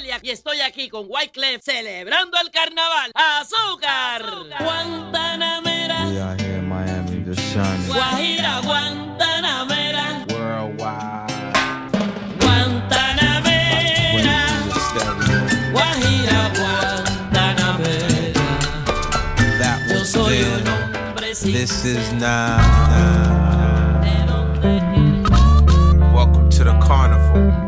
Y estoy aquí con Wyclef celebrando el carnaval. ¡Azúcar! Guantanamera. We out here in Miami just shining. Guajira, Guantanamera. Worldwide. Guantanamera. Guajira, Guantanamera. That Yo soy un hombre sin This is now. Welcome to the carnival.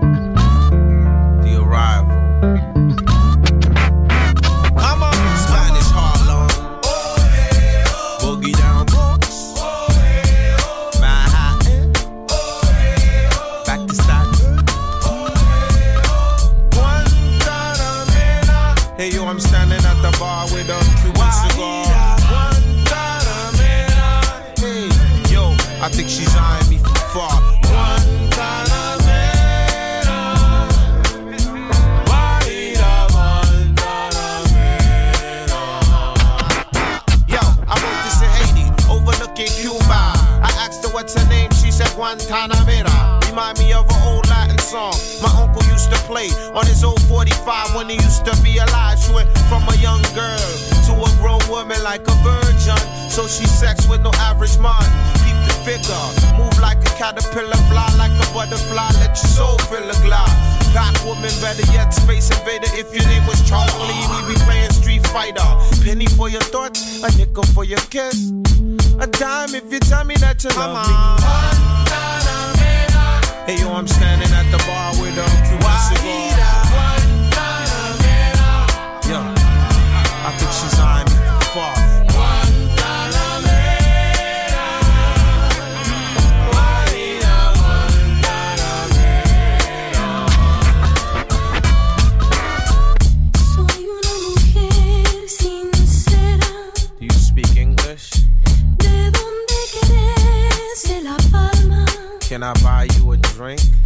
Song my uncle used to play on his old 45 when he used to be alive. She went from a young girl to a grown woman like a virgin. So she sex with no average man. Keep the figure, move like a caterpillar, fly like a butterfly, let your soul fill a glide. Black woman, better yet, space invader. If your name was Charlie, we be playing Street Fighter. Penny for your thoughts, a nickel for your kiss. A dime if you tell me that you love me. Hey yo, I'm standing at the bar with a Cuban cigar. Yo, I think she's eyeing me from far. Soy una mujer sincera, Do you speak English? de donde crece la palma. Can I buy you a drink?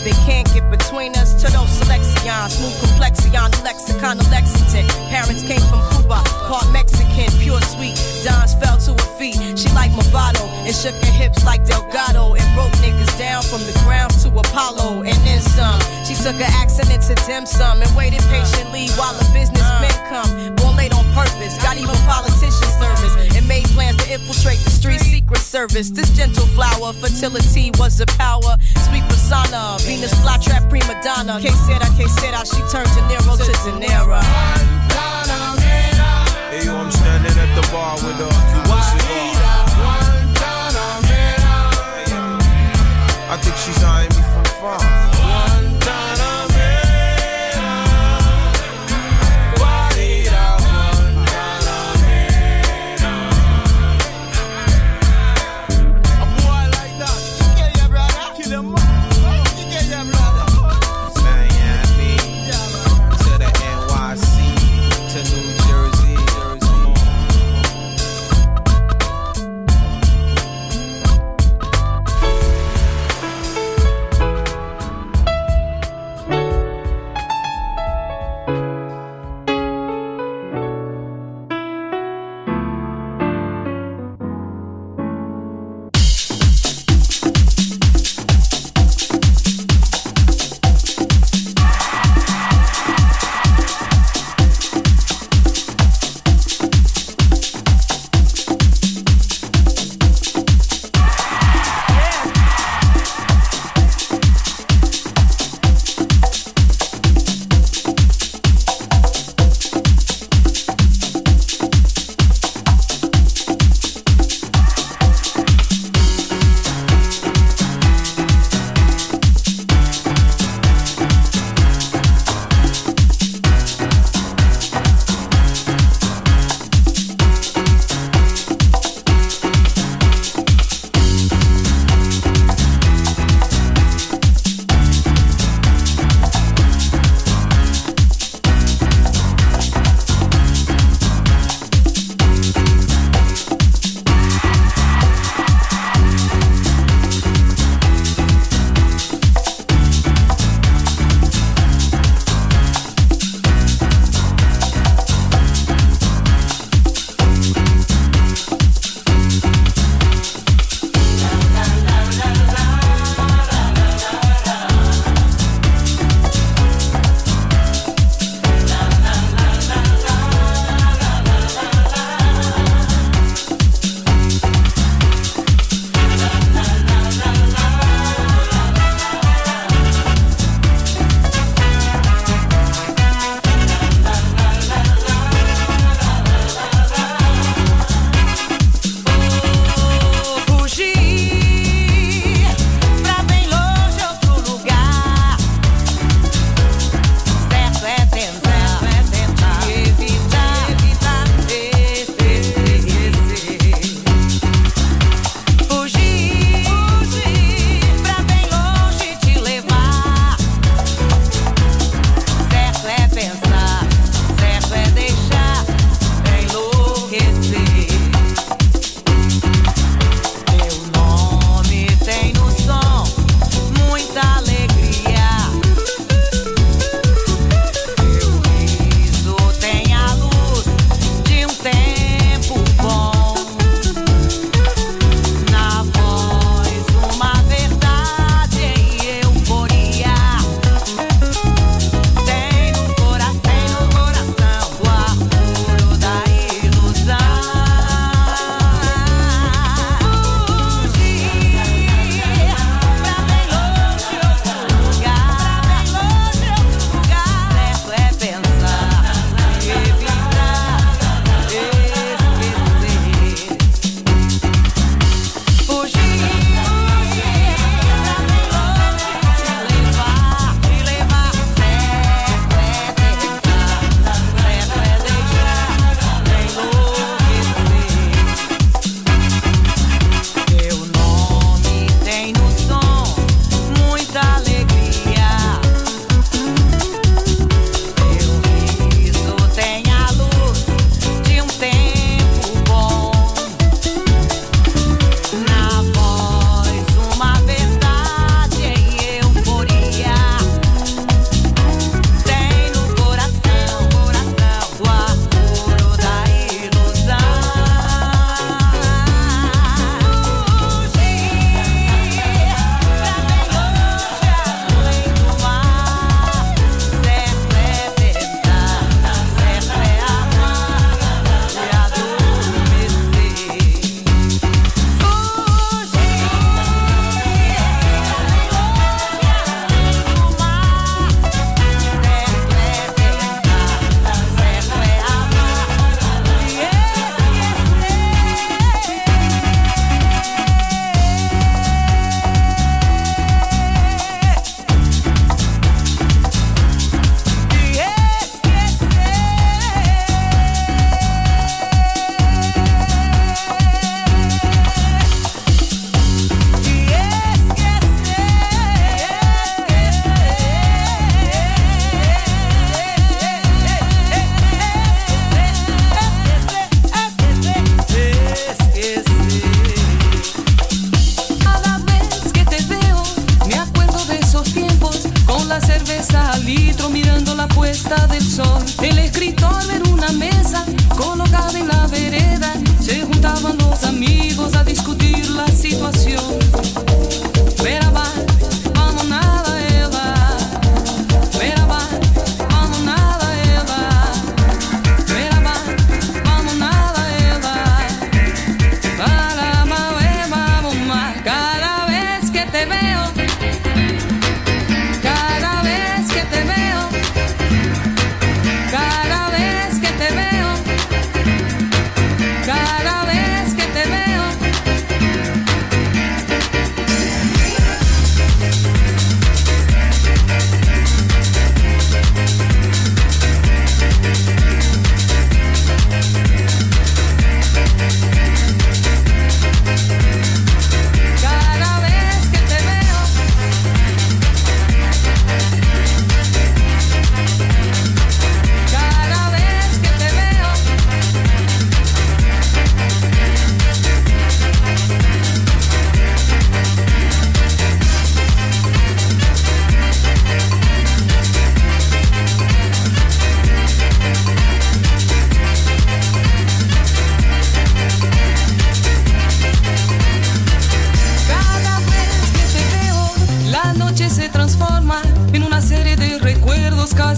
Cause they can't get between us. To those selections, smooth complexion, lexicon of Lexington. Parents came from Cuba, part Mexican, pure sweet. Dons fell to her feet. She like Movado and shook her hips like Delgado and broke niggas down from the ground to Apollo and then some. She took her accent into dim sum and waited patiently while the businessmen come. Born late on purpose, got even politicians nervous and made plans to infiltrate the street secret service. This gentle flower, fertility was a power. Sweet persona, Venus flytrap prima donna. Que sera, que sera, she turned De Niro to De Niro. Hey yo, I'm standing at the bar with a Cuban cigar. I think she's eyeing me from far.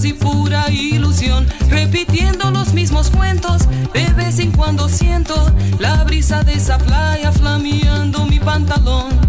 casi pura ilusión, repitiendo los mismos cuentos. De vez en cuando siento la brisa de esa playa flameando mi pantalón.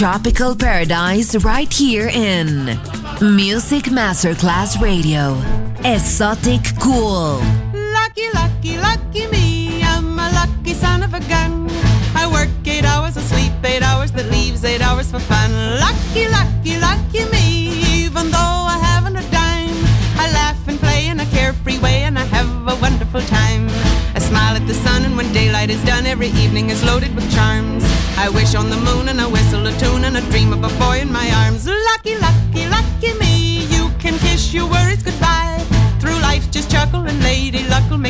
tropical paradise right here in Music Masterclass Radio. Exotic Cool. Lucky, lucky, lucky me. I'm a lucky son of a gun. I work eight hours of sleep, eight hours that leaves, eight hours for fun. Lucky, lucky, lucky me. Even though I haven't a dime, I laugh and play in a carefree way and I have a wonderful time. I smile at the sun, and when daylight is done, every evening is loaded with charm. I wish on the moon and I whistle a tune and I dream of a boy in my arms. Lucky, lucky, lucky me. You can kiss your worries goodbye. Through life, just chuckle and lady luck will make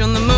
on the moon.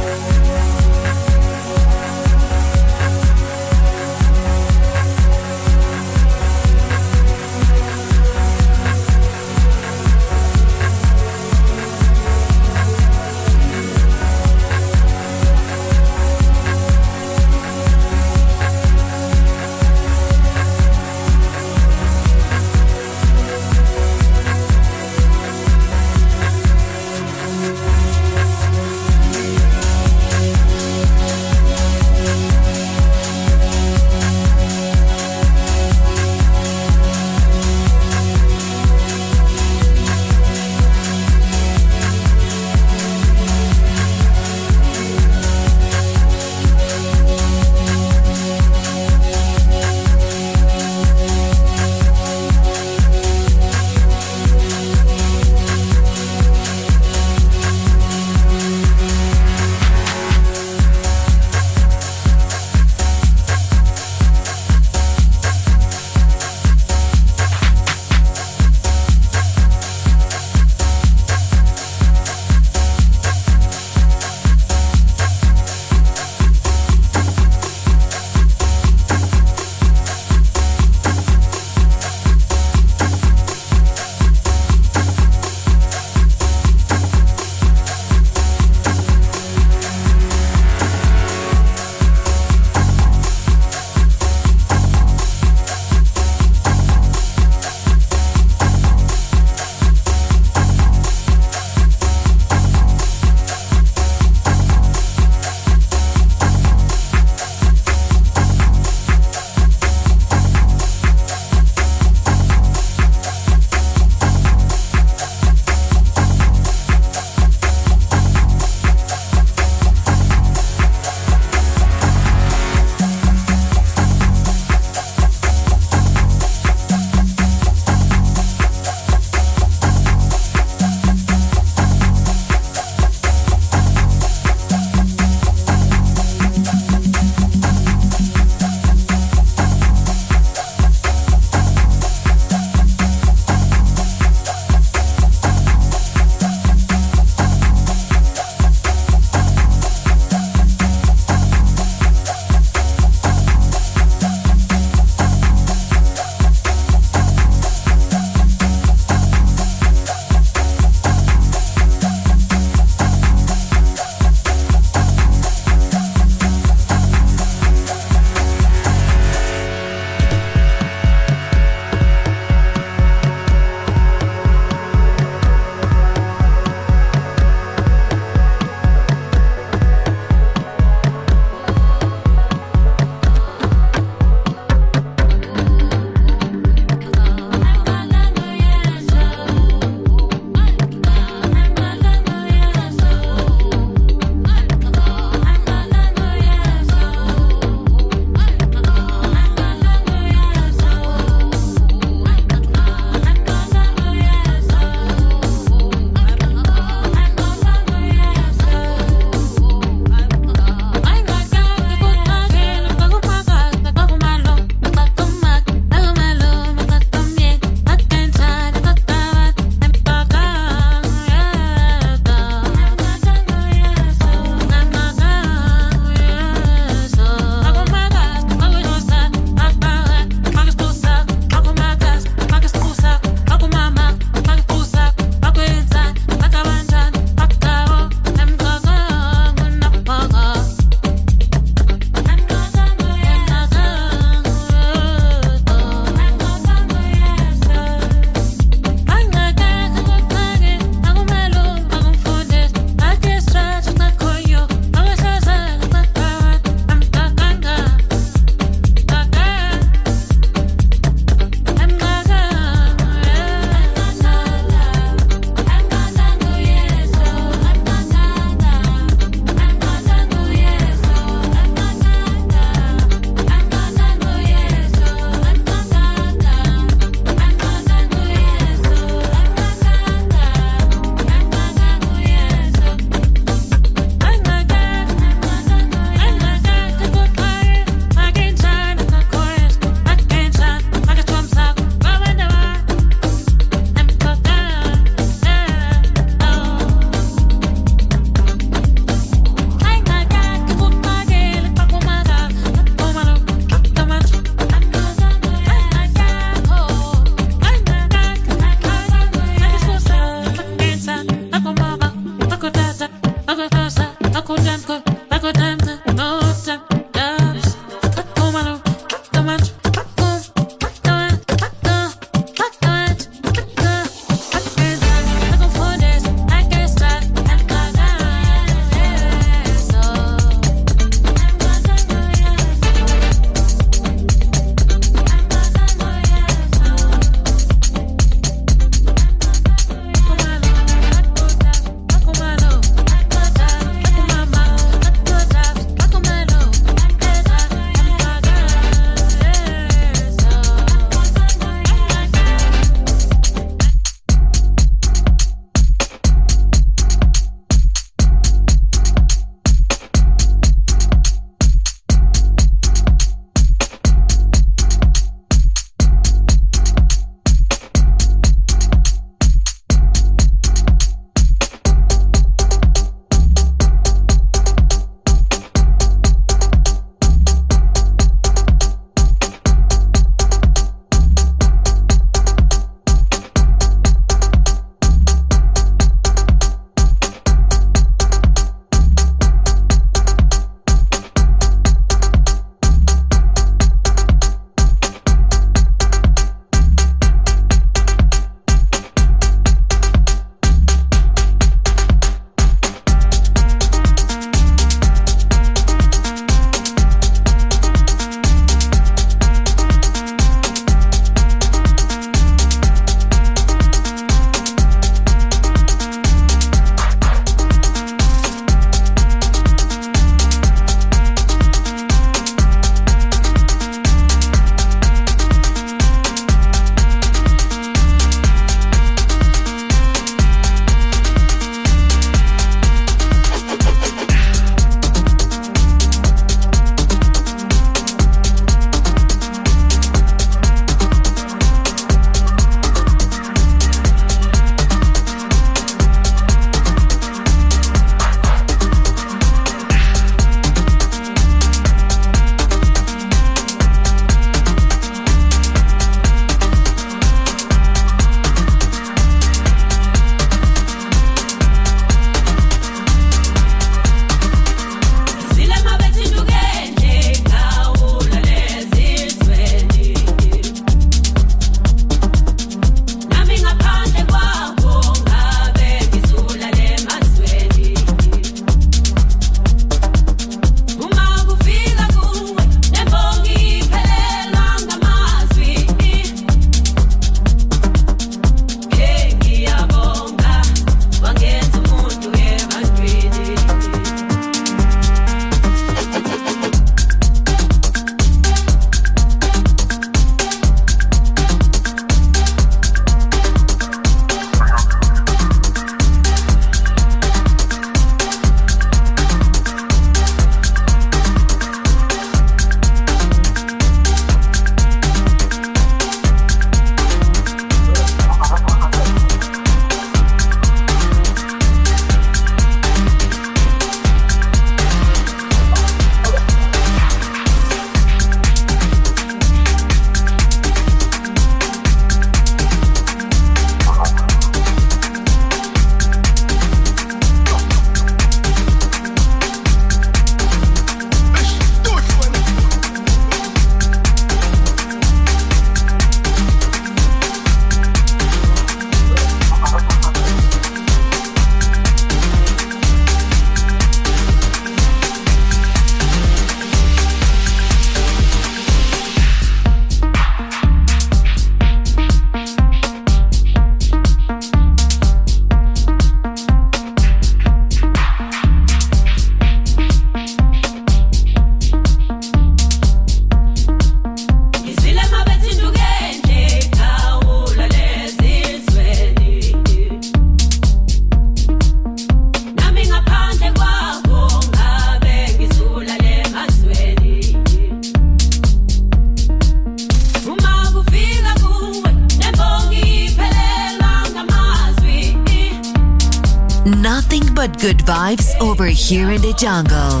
Jungle.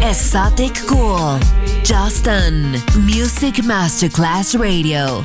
Exotic Cool. Justin. Music Masterclass Radio.